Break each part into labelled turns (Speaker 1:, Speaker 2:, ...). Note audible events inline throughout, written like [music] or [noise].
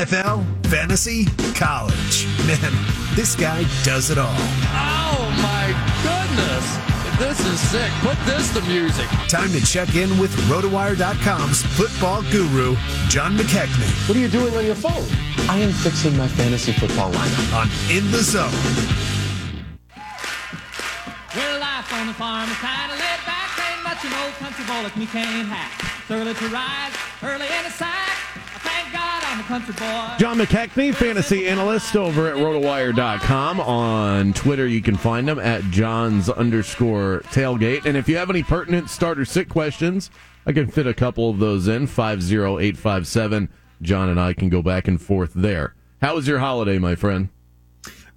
Speaker 1: NFL, fantasy, college. Man, this guy does it all.
Speaker 2: Oh my goodness. This is sick. Put this to music.
Speaker 1: Time to check in with RotoWire.com's football guru, John McKechnie.
Speaker 3: What are you doing on your phone? I am fixing my fantasy football lineup.
Speaker 1: On In the Zone.
Speaker 4: Well, life on the farm is kind of laid back. Ain't much an old country boy like me can't hack. It's early to rise, early in the sack.
Speaker 5: John McKechnie, fantasy analyst over at rotowire.com. On Twitter, you can find him at John's underscore tailgate. And if you have any pertinent starter sit questions, I can fit a couple of those in. 50857. John and I can go back and forth there. How was your holiday, my friend?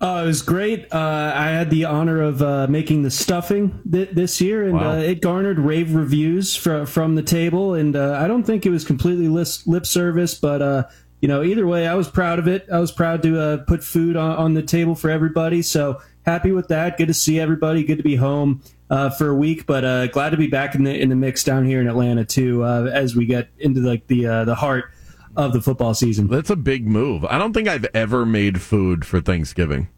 Speaker 6: Uh, it was great. Uh, I had the honor of uh, making the stuffing th- this year, and
Speaker 5: Wow.
Speaker 6: uh, it garnered rave reviews fr- from the table. And uh, I don't think it was completely lis- lip service, but uh, you know, either way, I was proud of it. I was proud to uh, put food on, on the table for everybody. So happy with that. Good to see everybody. Good to be home uh, for a week, but uh, glad to be back in the in the mix down here in Atlanta too. Uh, as we get into like the uh, the heart of the football season.
Speaker 5: That's a big move. I don't think I've ever made food for Thanksgiving.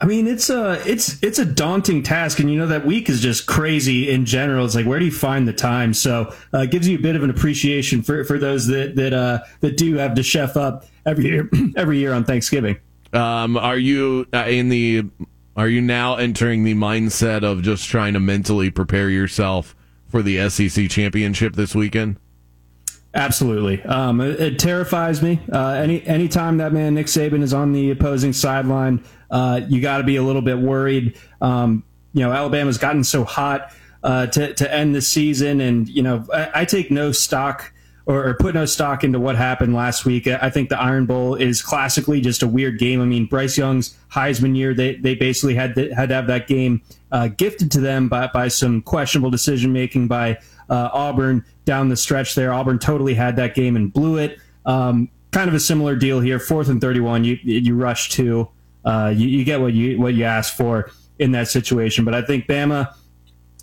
Speaker 6: I mean, it's a it's it's a daunting task, and you know that week is just crazy in general. It's like where do you find the time? So uh, it gives you a bit of an appreciation for, for those that that uh, that do have to chef up every year [clears throat] every year on Thanksgiving.
Speaker 5: Um, are you uh, in the? Are you now entering the mindset of just trying to mentally prepare yourself for the SEC championship this weekend?
Speaker 6: Absolutely, um, it, it terrifies me. Uh, any anytime that man Nick Saban is on the opposing sideline, uh, you got to be a little bit worried. Um, you know, Alabama's gotten so hot uh, to to end the season, and you know, I, I take no stock or, put no stock into what happened last week. I think the Iron Bowl is classically just a weird game. I mean, Bryce Young's Heisman year, they they basically had to, had to have that game uh, gifted to them by by some questionable decision making by uh, Auburn down the stretch there. Auburn totally had that game and blew it. Um, kind of a similar deal here. Fourth and thirty-one, you you rush to, uh, you, you get what you what you asked for in that situation. But I think Bama,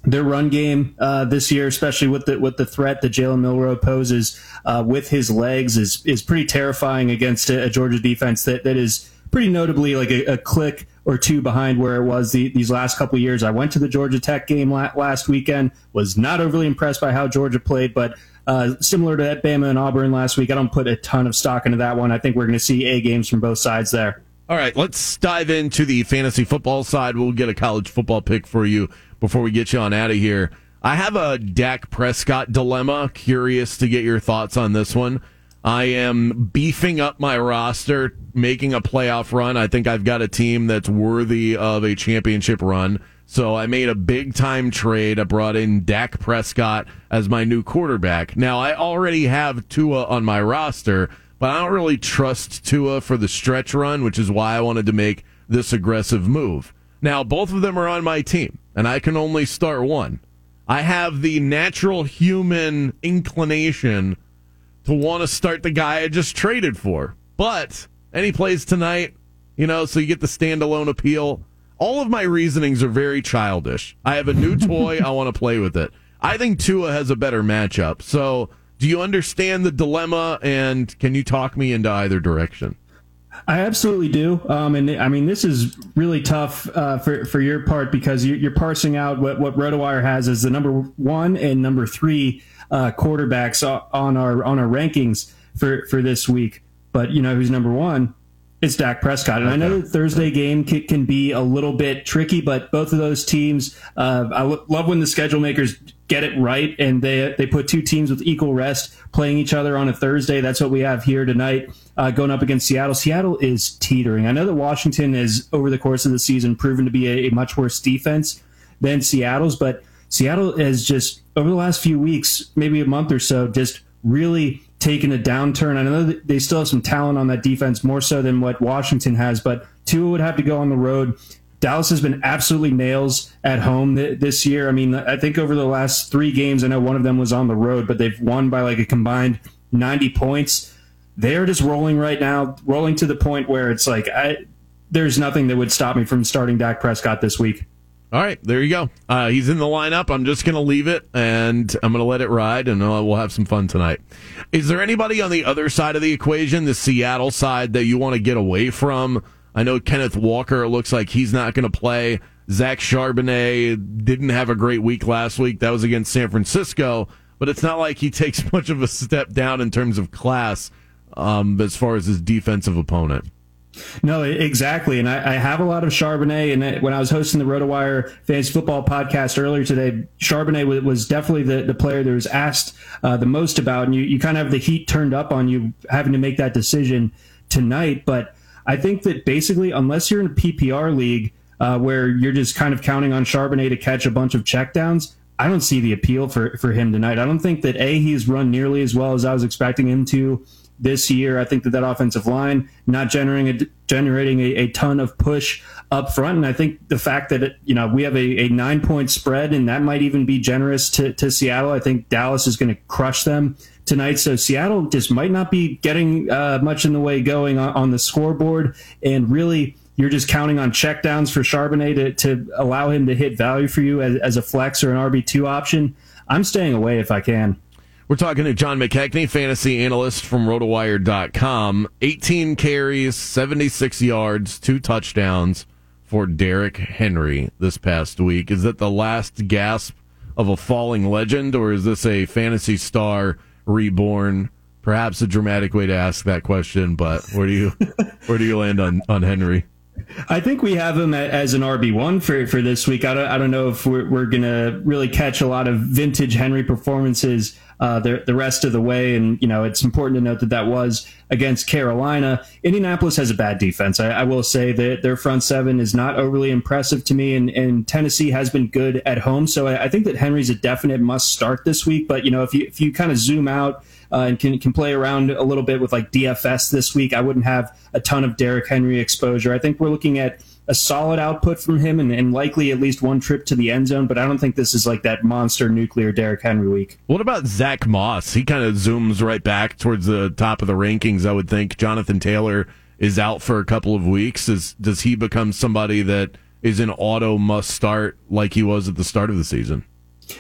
Speaker 6: their run game uh, this year, especially with the with the threat that Jalen Milrow poses uh, with his legs, is is pretty terrifying against a, a Georgia defense that that is pretty notably like a, a click or two behind where it was the, these last couple years. I went to the Georgia Tech game la- last weekend, was not overly impressed by how Georgia played, but uh, similar to that Bama and Auburn last week, I don't put a ton of stock into that one. I think we're going to see A games from both sides there.
Speaker 5: All right, let's dive into the fantasy football side. We'll get a college football pick for you before we get you on out of here. I have a Dak Prescott dilemma. Curious to get your thoughts on this one. I am beefing up my roster, making a playoff run. I think I've got a team that's worthy of a championship run. So I made a big time trade. I brought in Dak Prescott as my new quarterback. Now I already have Tua on my roster, but I don't really trust Tua for the stretch run, which is why I wanted to make this aggressive move. Now both of them are on my team, and I can only start one. I have the natural human inclination to want to start the guy I just traded for. But, and he plays tonight, you know, so you get the standalone appeal. All of my reasonings are very childish. I have a new [laughs] toy, I want to play with it. I think Tua has a better matchup. So, do you understand the dilemma and can you talk me into either direction?
Speaker 6: I absolutely do. Um, and I mean, this is really tough uh, for, for your part because you're, you're parsing out what, what RotoWire has as the number one and number three uh, quarterbacks on our on our rankings for, for this week. But you know who's number one? It's Dak Prescott. And I know the Thursday game can, can be a little bit tricky, but both of those teams, uh, I lo- love when the schedule makers get it right and they they put two teams with equal rest playing each other on a Thursday. That's what we have here tonight, uh, going up against Seattle. Seattle is teetering. I know that Washington has over the course of the season proven to be a, a much worse defense than Seattle's, but Seattle has just over the last few weeks, maybe a month or so, just really taken a downturn. I know they still have some talent on that defense, more so than what Washington has, but Tua would have to go on the road. Dallas has been absolutely nails at home th- this year. I mean, I think over the last three games, I know one of them was on the road, but they've won by like a combined 90 points. They're just rolling right now, rolling to the point where it's like, I, there's nothing that would stop me from starting Dak Prescott this week.
Speaker 5: All right, there you go. Uh, he's in the lineup. I'm just going to leave it and I'm going to let it ride, and uh, we'll have some fun tonight. Is there anybody on the other side of the equation, the Seattle side, that you want to get away from? I know Kenneth Walker looks like he's not going to play. Zach Charbonnet didn't have a great week last week. That was against San Francisco, but it's not like he [laughs] takes much of a step down in terms of class um, as far as his defensive opponent.
Speaker 6: No, exactly. And I, I, have a lot of Charbonnet. And when I was hosting the RotoWire Fantasy Football podcast earlier today, Charbonnet was definitely the, the player that was asked uh, the most about. And you, you kind of have the heat turned up on you having to make that decision tonight. But I think that basically, unless you're in a PPR league uh, where you're just kind of counting on Charbonnet to catch a bunch of checkdowns, I don't see the appeal for, for him tonight. I don't think that A, he's run nearly as well as I was expecting him to this year. I think that that offensive line not generating a, generating a, a, ton of push up front, and I think the fact that it, you know we have a, a nine point spread, and that might even be generous to, to Seattle. I think Dallas is going to crush them tonight. So Seattle just might not be getting uh, much in the way going on, on, the scoreboard. And really, you're just counting on checkdowns for Charbonnet to, to allow him to hit value for you as, as a flex or an RB2 option. I'm staying away if I can.
Speaker 5: We're talking to John McKechnie, fantasy analyst from rotowire.com. 18 carries, 76 yards, two touchdowns for Derrick Henry this past week. Is that the last gasp of a falling legend, or is this a fantasy star reborn. Perhaps a dramatic way to ask that question, but where do you [laughs] where do you land on on Henry?
Speaker 6: I think we have him as an RB one for for this week. I don't I don't know if we're we're gonna really catch a lot of vintage Henry performances uh, the the rest of the way, and you know it's important to note that that was against Carolina. Indianapolis has a bad defense. I, I will say that their front seven is not overly impressive to me, and, and Tennessee has been good at home. So I, I think that Henry's a definite must start this week. But you know if you if you kind of zoom out uh, and can can play around a little bit with like DFS this week. I wouldn't have a ton of Derrick Henry exposure. I think we're looking at a solid output from him and, and, likely at least one trip to the end zone, but I don't think this is like that monster nuclear Derrick Henry week.
Speaker 5: What about Zach Moss? He kind of zooms right back towards the top of the rankings, I would think. Jonathan Taylor is out for a couple of weeks. Is, does he become somebody that is an auto must start like he was at the start of the season?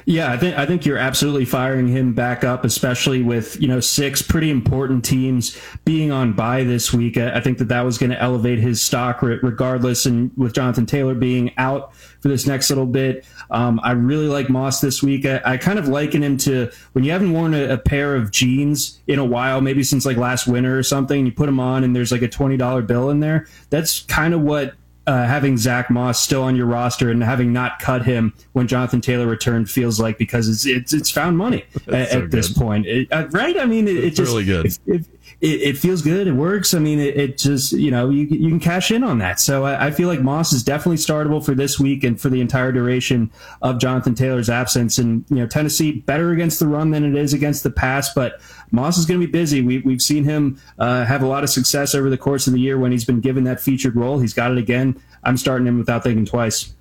Speaker 6: Yeah, I think I think you're absolutely firing him back up, especially with you know six pretty important teams being on bye this week. I think that that was going to elevate his stock regardless, and with Jonathan Taylor being out for this next little bit, um, I really like Moss this week. I, I, kind of liken him to when you haven't worn a, a, pair of jeans in a while, maybe since like last winter or something. You put them on, and there's like a twenty dollar bill in there. That's kind of what uh, having Zach Moss still on your roster and having not cut him when Jonathan Taylor returned feels like because it's it's, it's found money at, so at this point, it, uh, right? I mean, it, it just
Speaker 5: really good.
Speaker 6: It, it, it, feels good. It works. I mean, it, it, just, you know, you, you can cash in on that. So I, I, feel like Moss is definitely startable for this week and for the entire duration of Jonathan Taylor's absence. And, you know, Tennessee better against the run than it is against the pass, but Moss is going to be busy. We, we've seen him uh, have a lot of success over the course of the year when he's been given that featured role. He's got it again. I'm starting him without thinking twice.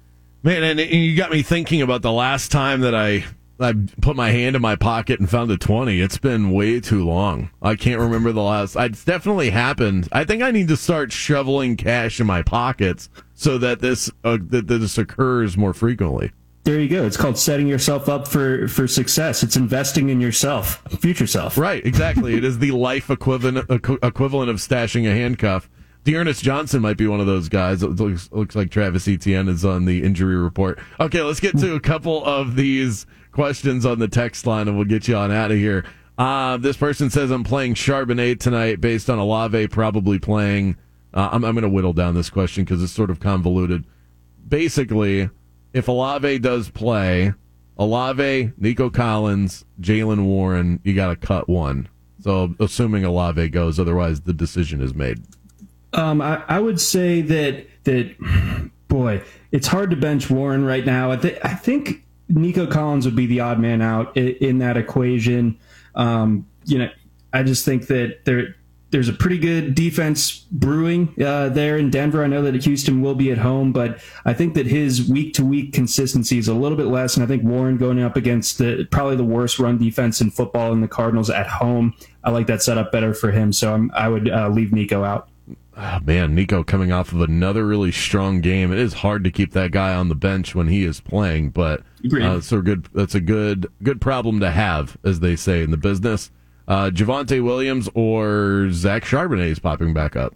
Speaker 5: Man, and you got me thinking about the last time that I I put my hand in my pocket and found a 20. It's been way too long. I can't remember the last. It's definitely happened. I think I need to start shoveling cash in my pockets so that this uh, that this occurs more frequently.
Speaker 6: There you go. It's called setting yourself up for for success. It's investing in yourself, future self.
Speaker 5: Right, exactly. it is the life equivalent equivalent of stashing a handcuff. D'Ernest Johnson might be one of those guys. It looks, looks like Travis Etienne is on the injury report. Okay, let's get to a couple of these questions on the text line and we'll get you on out of here. Uh, this person says I'm playing Charbonnet tonight based on Olave probably playing. Uh, I'm, I'm going to whittle down this question because it's sort of convoluted. Basically, if Olave does play, Olave, Nico Collins, Jaylen Warren, you got to cut one. So assuming Olave goes, otherwise the decision is made.
Speaker 6: Um, I, I, would say that that [sighs] boy, it's hard to bench Warren right now. I, th- I think Nico Collins would be the odd man out in, in that equation. Um, you know, I just think that there there's a pretty good defense brewing uh, there in Denver. I know that Houston will be at home, but I think that his week to week consistency is a little bit less. And I think Warren going up against the probably the worst run defense in football in the Cardinals at home, I like that setup better for him. So I'm, i would uh, leave Nico out.
Speaker 5: Oh, man, Nico coming off of another really strong game. It is hard to keep that guy on the bench when he is playing, but uh, so good. That's a good good problem to have, as they say in the business uh, Javonte Williams or Zach Charbonnet is popping back up?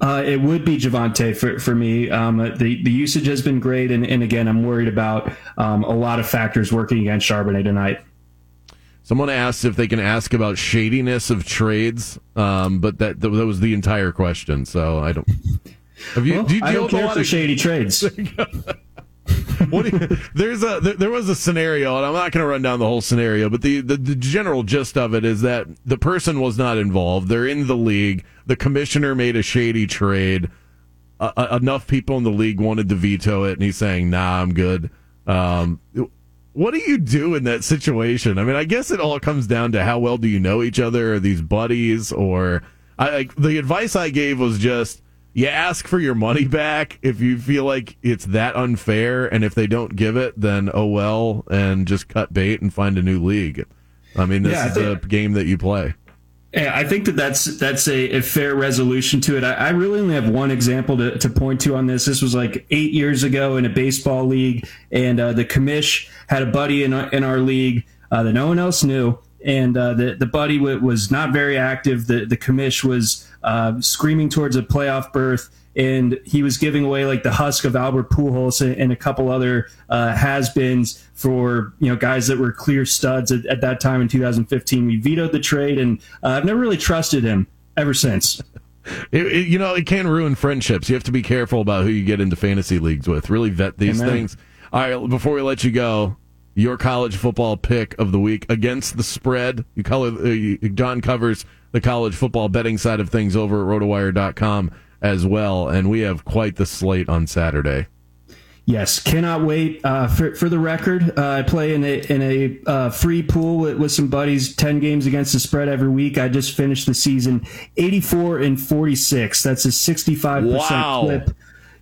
Speaker 6: Uh, it would be Javonte for, for me. Um, the the usage has been great, and, and again, I'm worried about um, a lot of factors working against Charbonnet tonight.
Speaker 5: Someone asked if they can ask about shadiness of trades, um, but that that was the entire question. So I don't.
Speaker 6: Have you? Well, do you I don't care for of, shady trades. [laughs]
Speaker 5: what you, there's a there, there, was a scenario, and I'm not going to run down the whole scenario, but the, the, the general gist of it is that the person was not involved. They're in the league. The commissioner made a shady trade. Uh, enough people in the league wanted to veto it, and he's saying, "Nah, I'm good." Um, what do you do in that situation? I mean, I guess it all comes down to how well do you know each other? Are these buddies? Or I, like the advice I gave was just you ask for your money back if you feel like it's that unfair, and if they don't give it, then oh well, and just cut bait and find a new league. I mean, this yeah, is a game that you play.
Speaker 6: I think that that's that's a, a fair resolution to it. I, I, really only have one example to, to point to on this. This was like eight years ago in a baseball league, and uh, the commish had a buddy in our, in our league uh, that no one else knew, and uh, the the buddy w- was not very active. The the commish was uh, screaming towards a playoff berth, and he was giving away like the husk of Albert Pujols and, a couple other uh, has-beens for you know guys that were clear studs at, at that time in 2015. We vetoed the trade, and uh, I've never really trusted him ever since.
Speaker 5: It, it, you know, it can ruin friendships. You have to be careful about who you get into fantasy leagues with. Really vet these Amen. things. All right, before we let you go, your college football pick of the week against the spread. You color, uh, John covers the college football betting side of things over at rotowire.com as well. And we have quite the slate on Saturday.
Speaker 6: Yes, cannot wait. Uh, for, for the record, uh, I play in a in a uh, free pool with, with some buddies. Ten games against the spread every week. I just finished the season eighty four and forty six. That's a sixty five percent clip.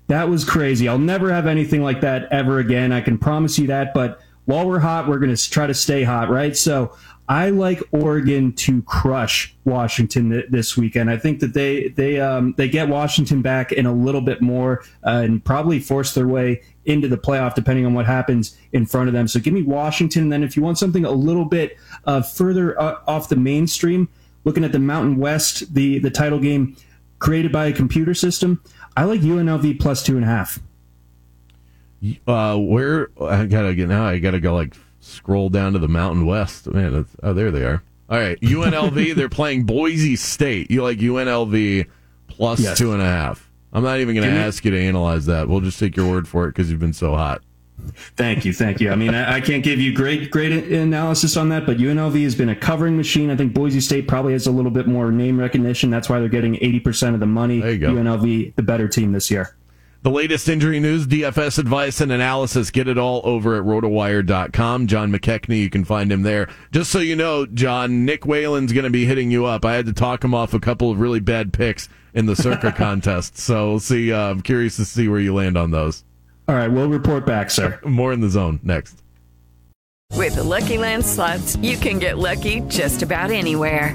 Speaker 6: That was crazy. I'll never have anything like that ever again. I can promise you that. But while we're hot, we're going to try to stay hot, right? So I like Oregon to crush Washington th- this weekend. I think that they they um, they get Washington back in a little bit more uh, and probably force their way into the playoff, depending on what happens in front of them. So give me Washington. Then if you want something a little bit uh, further uh, off the mainstream, looking at the Mountain West, the the title game created by a computer system, I like UNLV plus two and a half.
Speaker 5: Uh, where I gotta get now? I gotta go like scroll down to the Mountain West. Man, oh, there they are. All right, UNLV. [laughs] they're playing Boise State. You like UNLV plus yes. two and a half? I'm not even going to ask you to analyze that. We'll just take your word for it because you've been so hot.
Speaker 6: Thank you, thank you. I mean, I, I, can't give you great, great analysis on that, but UNLV has been a covering machine. I think Boise State probably has a little bit more name recognition. That's why they're getting 80% of the money.
Speaker 5: There you go.
Speaker 6: UNLV, the better team this year.
Speaker 5: The latest injury news, DFS advice, and analysis. Get it all over at rotowire.com. John McKechnie, you can find him there. Just so you know, John, Nick Whalen's going to be hitting you up. I had to talk him off a couple of really bad picks in the Circa [laughs] contest. So we'll see. Uh, I'm curious to see where you land on those.
Speaker 6: All right, we'll report back, sir. [laughs]
Speaker 5: More in the zone next.
Speaker 7: With the Lucky Land slots, you can get lucky just about anywhere.